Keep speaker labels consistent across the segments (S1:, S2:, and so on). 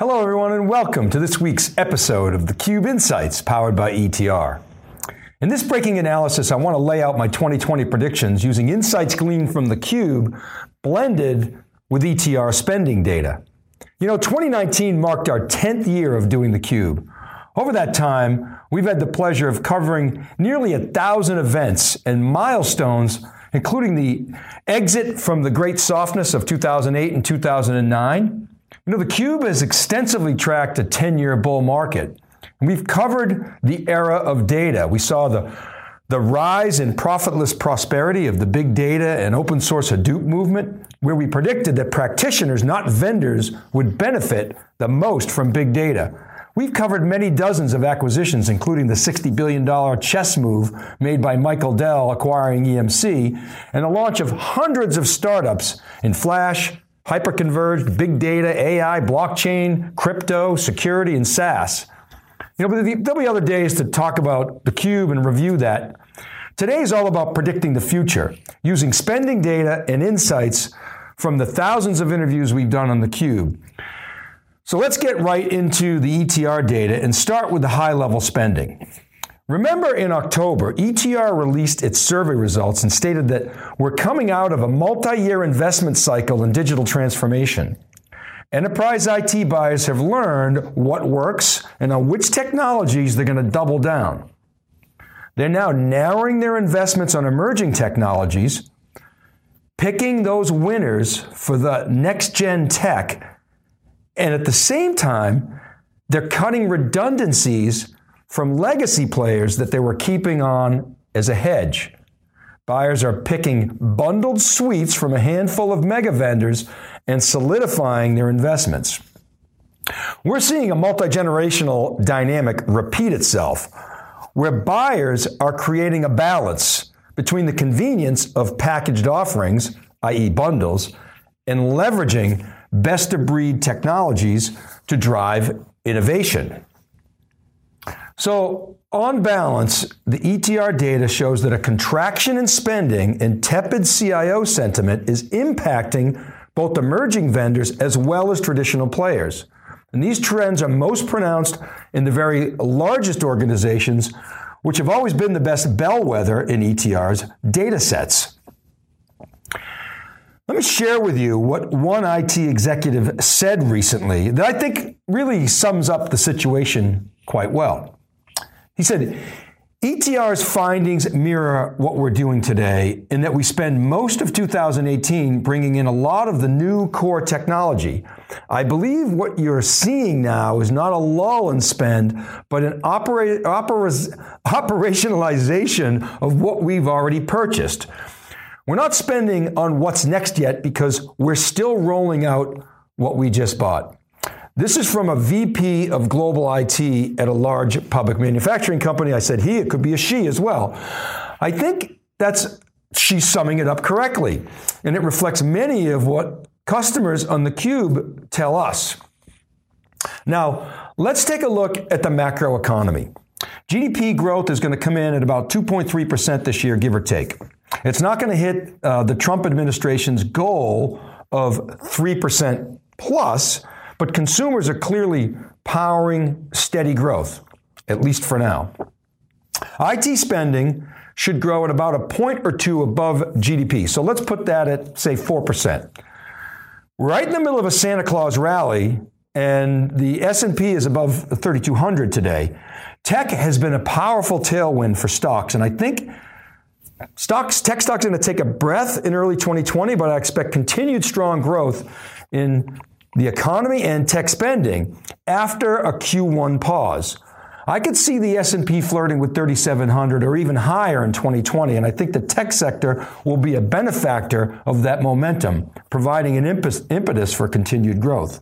S1: Hello, everyone, and welcome to this week's episode of the Cube Insights powered by ETR. In this breaking analysis, I want to lay out my 2020 predictions using insights gleaned from the Cube blended with ETR spending data. You know, 2019 marked our 10th year of doing the Cube. Over that time, we've had the pleasure of covering nearly a thousand events and milestones, including the exit from the great softness of 2008 and 2009 you know, the Cube has extensively tracked a 10 year bull market. We've covered the era of data. We saw the, the rise in profitless prosperity of the big data and open source Hadoop movement, where we predicted that practitioners, not vendors, would benefit the most from big data. We've covered many dozens of acquisitions, including the $60 billion chess move made by Michael Dell acquiring EMC, and the launch of hundreds of startups in Flash, hyperconverged, big data, AI, blockchain, crypto, security, and SaaS. You know, but there'll be other days to talk about the cube and review that. Today is all about predicting the future, using spending data and insights from the thousands of interviews we've done on the cube. So let's get right into the ETR data and start with the high level spending. Remember in October, ETR released its survey results and stated that we're coming out of a multi year investment cycle in digital transformation. Enterprise IT buyers have learned what works and on which technologies they're going to double down. They're now narrowing their investments on emerging technologies, picking those winners for the next gen tech, and at the same time, they're cutting redundancies from legacy players that they were keeping on as a hedge. Buyers are picking bundled suites from a handful of mega vendors and solidifying their investments. We're seeing a multi generational dynamic repeat itself, where buyers are creating a balance between the convenience of packaged offerings, i.e., bundles, and leveraging best of breed technologies to drive innovation. So, on balance, the ETR data shows that a contraction in spending and tepid CIO sentiment is impacting both emerging vendors as well as traditional players. And these trends are most pronounced in the very largest organizations, which have always been the best bellwether in ETR's data sets. Let me share with you what one IT executive said recently that I think really sums up the situation quite well. He said, ETR's findings mirror what we're doing today in that we spend most of 2018 bringing in a lot of the new core technology. I believe what you're seeing now is not a lull in spend, but an opera, opera, operationalization of what we've already purchased. We're not spending on what's next yet because we're still rolling out what we just bought. This is from a VP of global IT at a large public manufacturing company. I said he, it could be a she as well. I think that's she's summing it up correctly. And it reflects many of what customers on the cube tell us. Now, let's take a look at the macro economy. GDP growth is going to come in at about 2.3% this year, give or take. It's not going to hit uh, the Trump administration's goal of 3% plus, but consumers are clearly powering steady growth, at least for now. IT spending should grow at about a point or two above GDP. So let's put that at, say, 4%. Right in the middle of a Santa Claus rally, and the S&P is above 3200 today. Tech has been a powerful tailwind for stocks, and I think stocks, tech stocks are going to take a breath in early 2020, but I expect continued strong growth in the economy and tech spending after a Q1 pause. I could see the S&P flirting with 3700 or even higher in 2020 and I think the tech sector will be a benefactor of that momentum, providing an impetus for continued growth.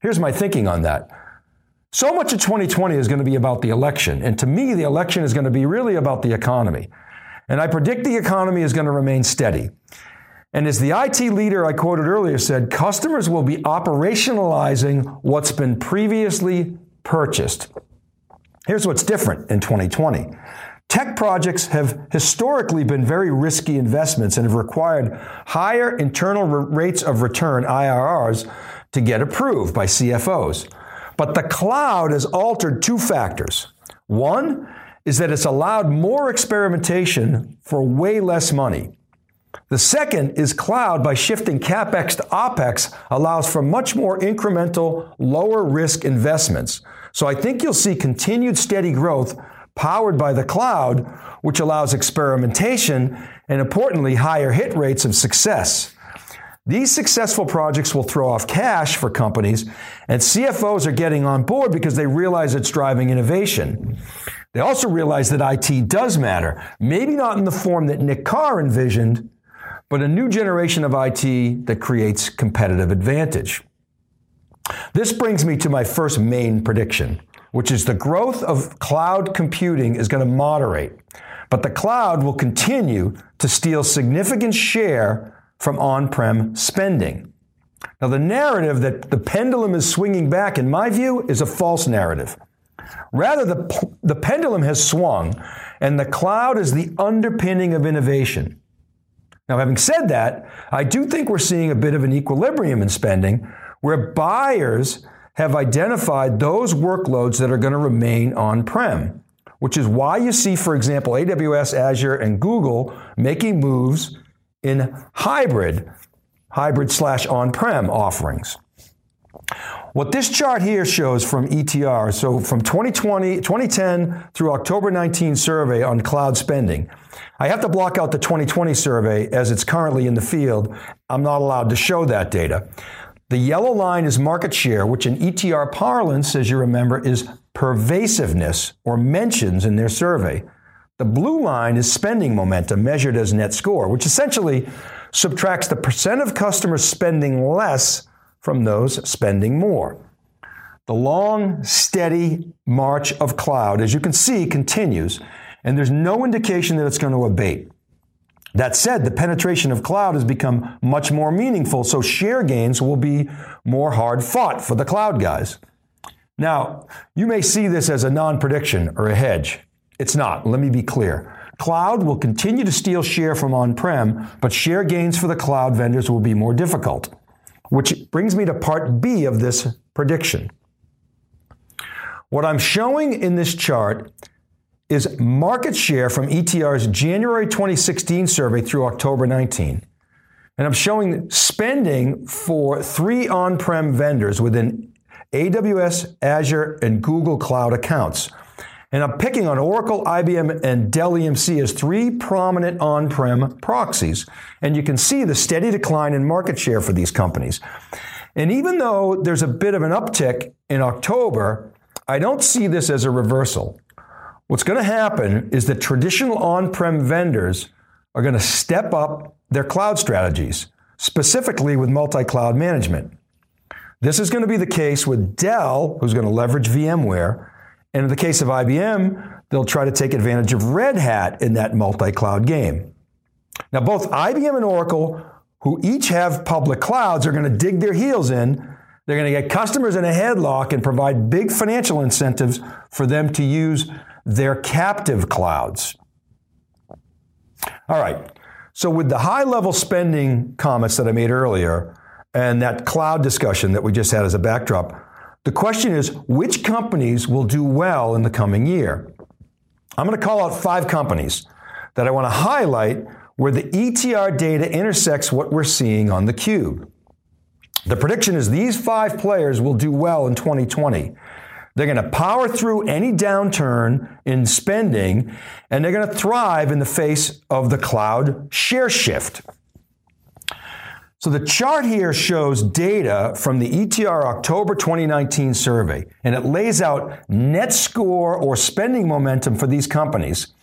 S1: Here's my thinking on that. So much of 2020 is going to be about the election, and to me the election is going to be really about the economy. And I predict the economy is going to remain steady. And as the IT leader I quoted earlier said, customers will be operationalizing what's been previously purchased. Here's what's different in 2020. Tech projects have historically been very risky investments and have required higher internal rates of return, IRRs, to get approved by CFOs. But the cloud has altered two factors. One is that it's allowed more experimentation for way less money. The second is cloud by shifting capex to opex allows for much more incremental, lower risk investments. So I think you'll see continued steady growth powered by the cloud, which allows experimentation and importantly, higher hit rates of success. These successful projects will throw off cash for companies, and CFOs are getting on board because they realize it's driving innovation. They also realize that IT does matter, maybe not in the form that Nick Carr envisioned, but a new generation of IT that creates competitive advantage. This brings me to my first main prediction, which is the growth of cloud computing is going to moderate, but the cloud will continue to steal significant share from on prem spending. Now, the narrative that the pendulum is swinging back, in my view, is a false narrative. Rather, the, the pendulum has swung, and the cloud is the underpinning of innovation. Now, having said that, I do think we're seeing a bit of an equilibrium in spending where buyers have identified those workloads that are going to remain on prem, which is why you see, for example, AWS, Azure, and Google making moves in hybrid, hybrid slash on prem offerings. What this chart here shows from ETR, so from 2020, 2010 through October 19 survey on cloud spending, I have to block out the 2020 survey as it's currently in the field. I'm not allowed to show that data. The yellow line is market share, which in ETR parlance, as you remember, is pervasiveness or mentions in their survey. The blue line is spending momentum measured as net score, which essentially subtracts the percent of customers spending less from those spending more. The long, steady march of cloud, as you can see, continues, and there's no indication that it's going to abate. That said, the penetration of cloud has become much more meaningful, so share gains will be more hard fought for the cloud guys. Now, you may see this as a non prediction or a hedge. It's not. Let me be clear. Cloud will continue to steal share from on prem, but share gains for the cloud vendors will be more difficult. Which brings me to part B of this prediction. What I'm showing in this chart is market share from ETR's January 2016 survey through October 19. And I'm showing spending for three on prem vendors within AWS, Azure, and Google Cloud accounts. And I'm picking on Oracle, IBM, and Dell EMC as three prominent on prem proxies. And you can see the steady decline in market share for these companies. And even though there's a bit of an uptick in October, I don't see this as a reversal. What's going to happen is that traditional on prem vendors are going to step up their cloud strategies, specifically with multi cloud management. This is going to be the case with Dell, who's going to leverage VMware, and in the case of IBM, they'll try to take advantage of Red Hat in that multi cloud game. Now, both IBM and Oracle, who each have public clouds, are going to dig their heels in. They're going to get customers in a headlock and provide big financial incentives for them to use their captive clouds. All right. So, with the high level spending comments that I made earlier and that cloud discussion that we just had as a backdrop, the question is which companies will do well in the coming year? I'm going to call out five companies that I want to highlight where the ETR data intersects what we're seeing on the cube. The prediction is these five players will do well in 2020. They're going to power through any downturn in spending, and they're going to thrive in the face of the cloud share shift. So the chart here shows data from the ETR October 2019 survey, and it lays out net score or spending momentum for these companies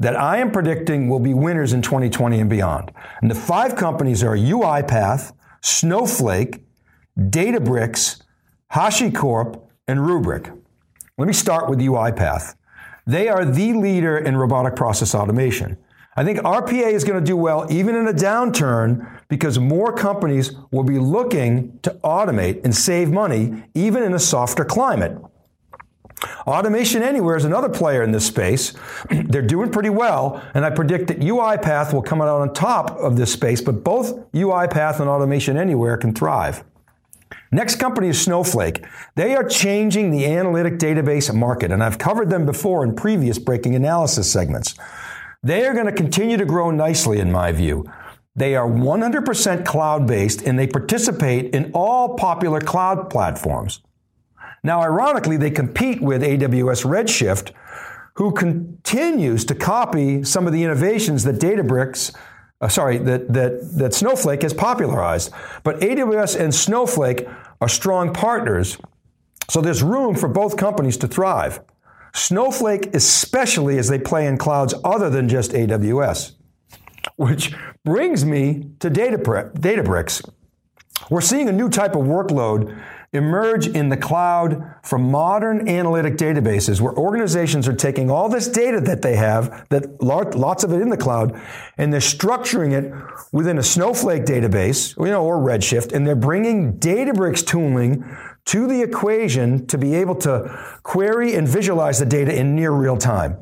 S1: that I am predicting will be winners in 2020 and beyond. And the five companies are UiPath, Snowflake, Databricks, HashiCorp, and Rubrik. Let me start with UiPath. They are the leader in robotic process automation. I think RPA is going to do well even in a downturn because more companies will be looking to automate and save money even in a softer climate. Automation Anywhere is another player in this space. They're doing pretty well, and I predict that UiPath will come out on top of this space, but both UiPath and Automation Anywhere can thrive. Next company is Snowflake. They are changing the analytic database market, and I've covered them before in previous breaking analysis segments. They are going to continue to grow nicely, in my view. They are 100% cloud based and they participate in all popular cloud platforms. Now, ironically, they compete with AWS Redshift, who continues to copy some of the innovations that Databricks, uh, sorry, that, that, that Snowflake has popularized. But AWS and Snowflake are strong partners, so there's room for both companies to thrive. Snowflake, especially as they play in clouds other than just AWS. Which brings me to Databricks. We're seeing a new type of workload emerge in the cloud from modern analytic databases where organizations are taking all this data that they have, that lots of it in the cloud, and they're structuring it within a Snowflake database, you know, or Redshift, and they're bringing Databricks tooling to the equation to be able to query and visualize the data in near real time.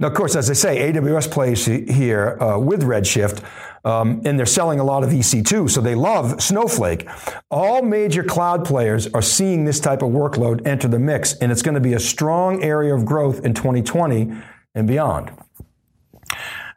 S1: Now, of course, as I say, AWS plays here uh, with Redshift, um, and they're selling a lot of EC2, so they love Snowflake. All major cloud players are seeing this type of workload enter the mix, and it's going to be a strong area of growth in 2020 and beyond.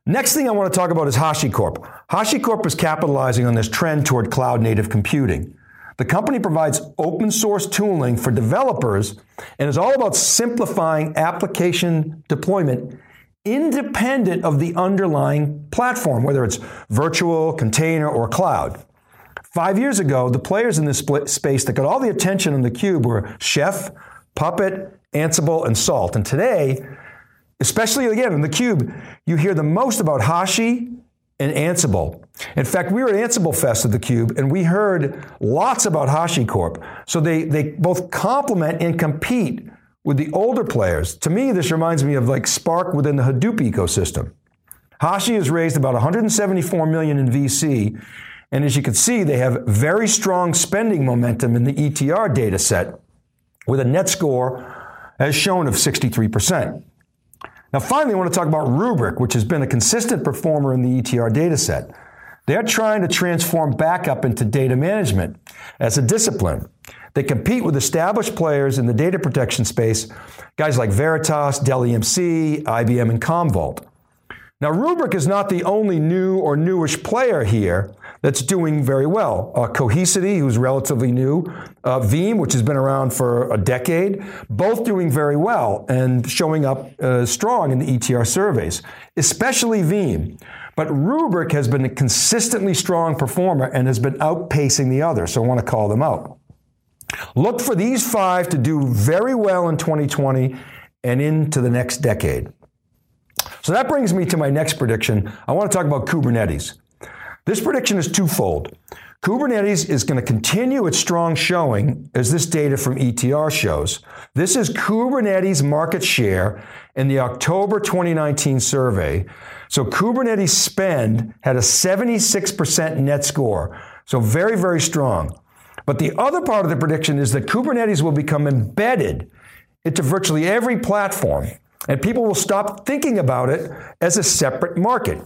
S1: Next thing I want to talk about is HashiCorp. HashiCorp is capitalizing on this trend toward cloud native computing. The company provides open source tooling for developers and is all about simplifying application deployment independent of the underlying platform, whether it's virtual, container, or cloud. Five years ago, the players in this space that got all the attention on theCUBE were Chef, Puppet, Ansible, and Salt. And today, especially again in theCUBE, you hear the most about Hashi and Ansible. In fact, we were at Ansible Fest at the Cube, and we heard lots about HashiCorp. So they, they both complement and compete with the older players, to me, this reminds me of like Spark within the Hadoop ecosystem. Hashi has raised about 174 million in VC, and as you can see, they have very strong spending momentum in the ETR data set with a net score as shown of 63%. Now, finally, I want to talk about Rubrik, which has been a consistent performer in the ETR data set. They're trying to transform backup into data management as a discipline. They compete with established players in the data protection space, guys like Veritas, Dell EMC, IBM, and Commvault. Now, Rubrik is not the only new or newish player here that's doing very well. Uh, Cohesity, who's relatively new, uh, Veeam, which has been around for a decade, both doing very well and showing up uh, strong in the ETR surveys, especially Veeam. But Rubrik has been a consistently strong performer and has been outpacing the others, so I want to call them out. Look for these five to do very well in 2020 and into the next decade. So that brings me to my next prediction. I want to talk about Kubernetes. This prediction is twofold. Kubernetes is going to continue its strong showing as this data from ETR shows. This is Kubernetes market share in the October 2019 survey. So Kubernetes spend had a 76% net score. So very, very strong. But the other part of the prediction is that Kubernetes will become embedded into virtually every platform, and people will stop thinking about it as a separate market.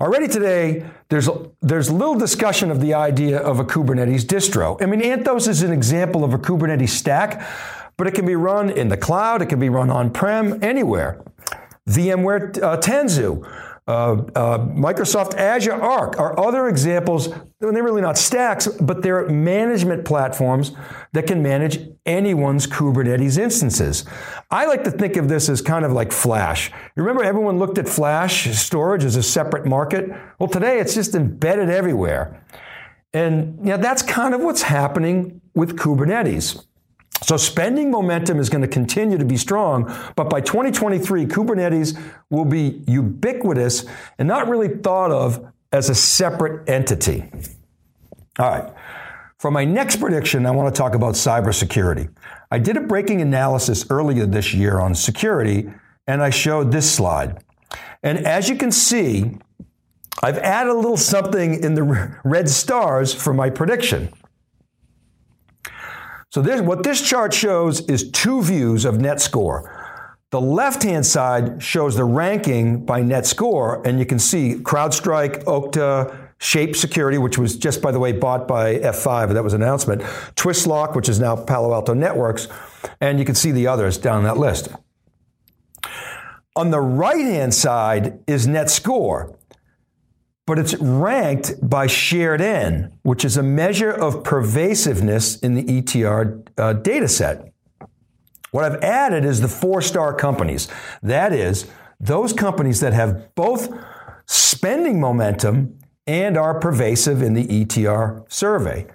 S1: Already today, there's, there's little discussion of the idea of a Kubernetes distro. I mean, Anthos is an example of a Kubernetes stack, but it can be run in the cloud, it can be run on prem, anywhere. VMware uh, Tanzu uh, uh, Microsoft Azure Arc are other examples. They're really not stacks, but they're management platforms that can manage anyone's Kubernetes instances. I like to think of this as kind of like Flash. You remember everyone looked at Flash storage as a separate market? Well, today it's just embedded everywhere. And you know, that's kind of what's happening with Kubernetes. So spending momentum is going to continue to be strong, but by 2023, Kubernetes will be ubiquitous and not really thought of as a separate entity. All right. For my next prediction, I want to talk about cybersecurity. I did a breaking analysis earlier this year on security, and I showed this slide. And as you can see, I've added a little something in the red stars for my prediction. So this, what this chart shows is two views of net score. The left-hand side shows the ranking by net score, and you can see CrowdStrike, Okta, Shape Security, which was just, by the way, bought by F5, that was an announcement, Twistlock, which is now Palo Alto Networks, and you can see the others down that list. On the right hand side is NetScore, but it's ranked by shared N, which is a measure of pervasiveness in the ETR uh, data set. What I've added is the four star companies. That is, those companies that have both spending momentum and are pervasive in the ETR survey.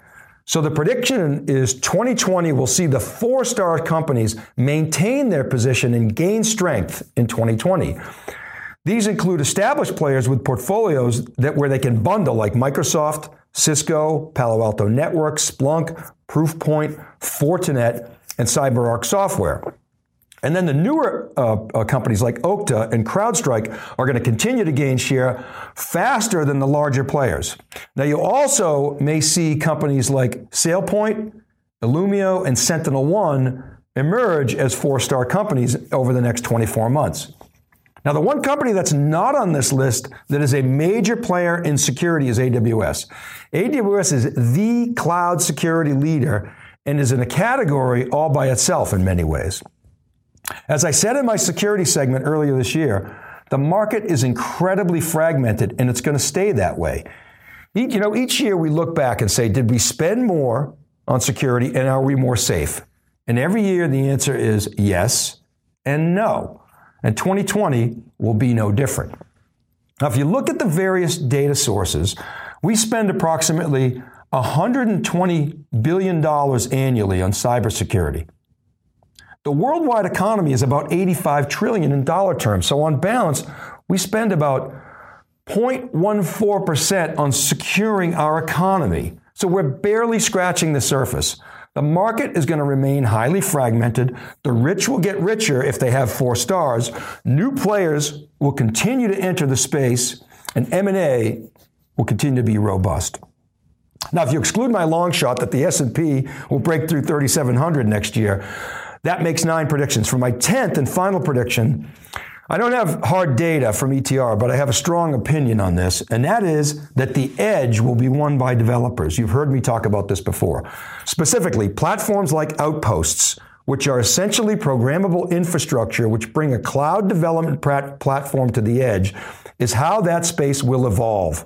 S1: So the prediction is 2020 will see the four star companies maintain their position and gain strength in 2020. These include established players with portfolios that where they can bundle like Microsoft, Cisco, Palo Alto Networks, Splunk, Proofpoint, Fortinet, and CyberArk software. And then the newer uh, uh, companies like Okta and CrowdStrike are going to continue to gain share faster than the larger players. Now, you also may see companies like SailPoint, Illumio, and Sentinel One emerge as four star companies over the next 24 months. Now, the one company that's not on this list that is a major player in security is AWS. AWS is the cloud security leader and is in a category all by itself in many ways. As I said in my security segment earlier this year, the market is incredibly fragmented and it's going to stay that way. You know, each year we look back and say, did we spend more on security and are we more safe? And every year the answer is yes and no. And 2020 will be no different. Now, if you look at the various data sources, we spend approximately $120 billion annually on cybersecurity. The worldwide economy is about 85 trillion in dollar terms. So on balance, we spend about 0.14% on securing our economy. So we're barely scratching the surface. The market is going to remain highly fragmented. The rich will get richer if they have four stars. New players will continue to enter the space and M&A will continue to be robust. Now, if you exclude my long shot that the S&P will break through 3700 next year, that makes nine predictions. For my 10th and final prediction, I don't have hard data from ETR, but I have a strong opinion on this, and that is that the edge will be won by developers. You've heard me talk about this before. Specifically, platforms like Outposts, which are essentially programmable infrastructure which bring a cloud development platform to the edge, is how that space will evolve.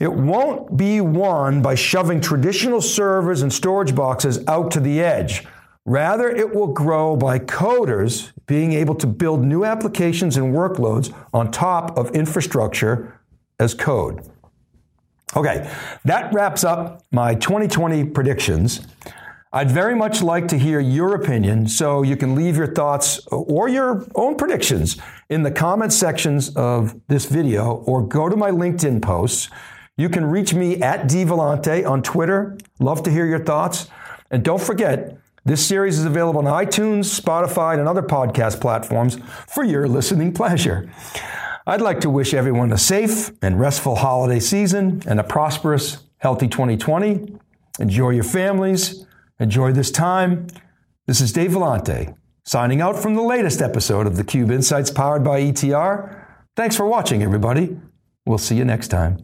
S1: It won't be won by shoving traditional servers and storage boxes out to the edge. Rather, it will grow by coders being able to build new applications and workloads on top of infrastructure as code. Okay, that wraps up my 2020 predictions. I'd very much like to hear your opinion, so you can leave your thoughts or your own predictions in the comment sections of this video or go to my LinkedIn posts. You can reach me at dvellante on Twitter. Love to hear your thoughts. And don't forget, this series is available on iTunes, Spotify, and other podcast platforms for your listening pleasure. I'd like to wish everyone a safe and restful holiday season and a prosperous, healthy 2020. Enjoy your families. Enjoy this time. This is Dave Vellante signing out from the latest episode of the Cube Insights powered by ETR. Thanks for watching, everybody. We'll see you next time.